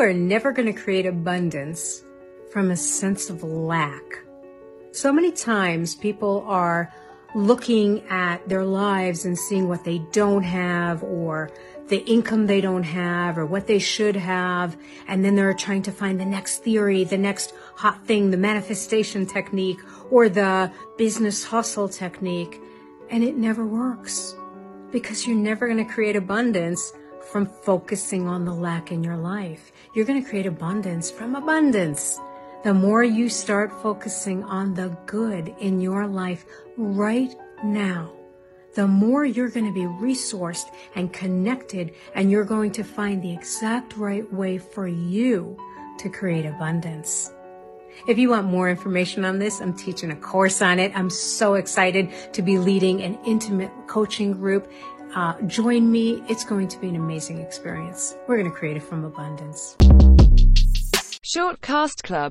You are never going to create abundance from a sense of lack. So many times people are looking at their lives and seeing what they don't have or the income they don't have or what they should have. And then they're trying to find the next theory, the next hot thing, the manifestation technique or the business hustle technique. And it never works because you're never going to create abundance from focusing on the lack in your life. You're going to create abundance from abundance. The more you start focusing on the good in your life right now, the more you're going to be resourced and connected, and you're going to find the exact right way for you to create abundance. If you want more information on this, I'm teaching a course on it. I'm so excited to be leading an intimate coaching group. Uh, join me. It's going to be an amazing experience. We're going to create it from abundance. Shortcast Club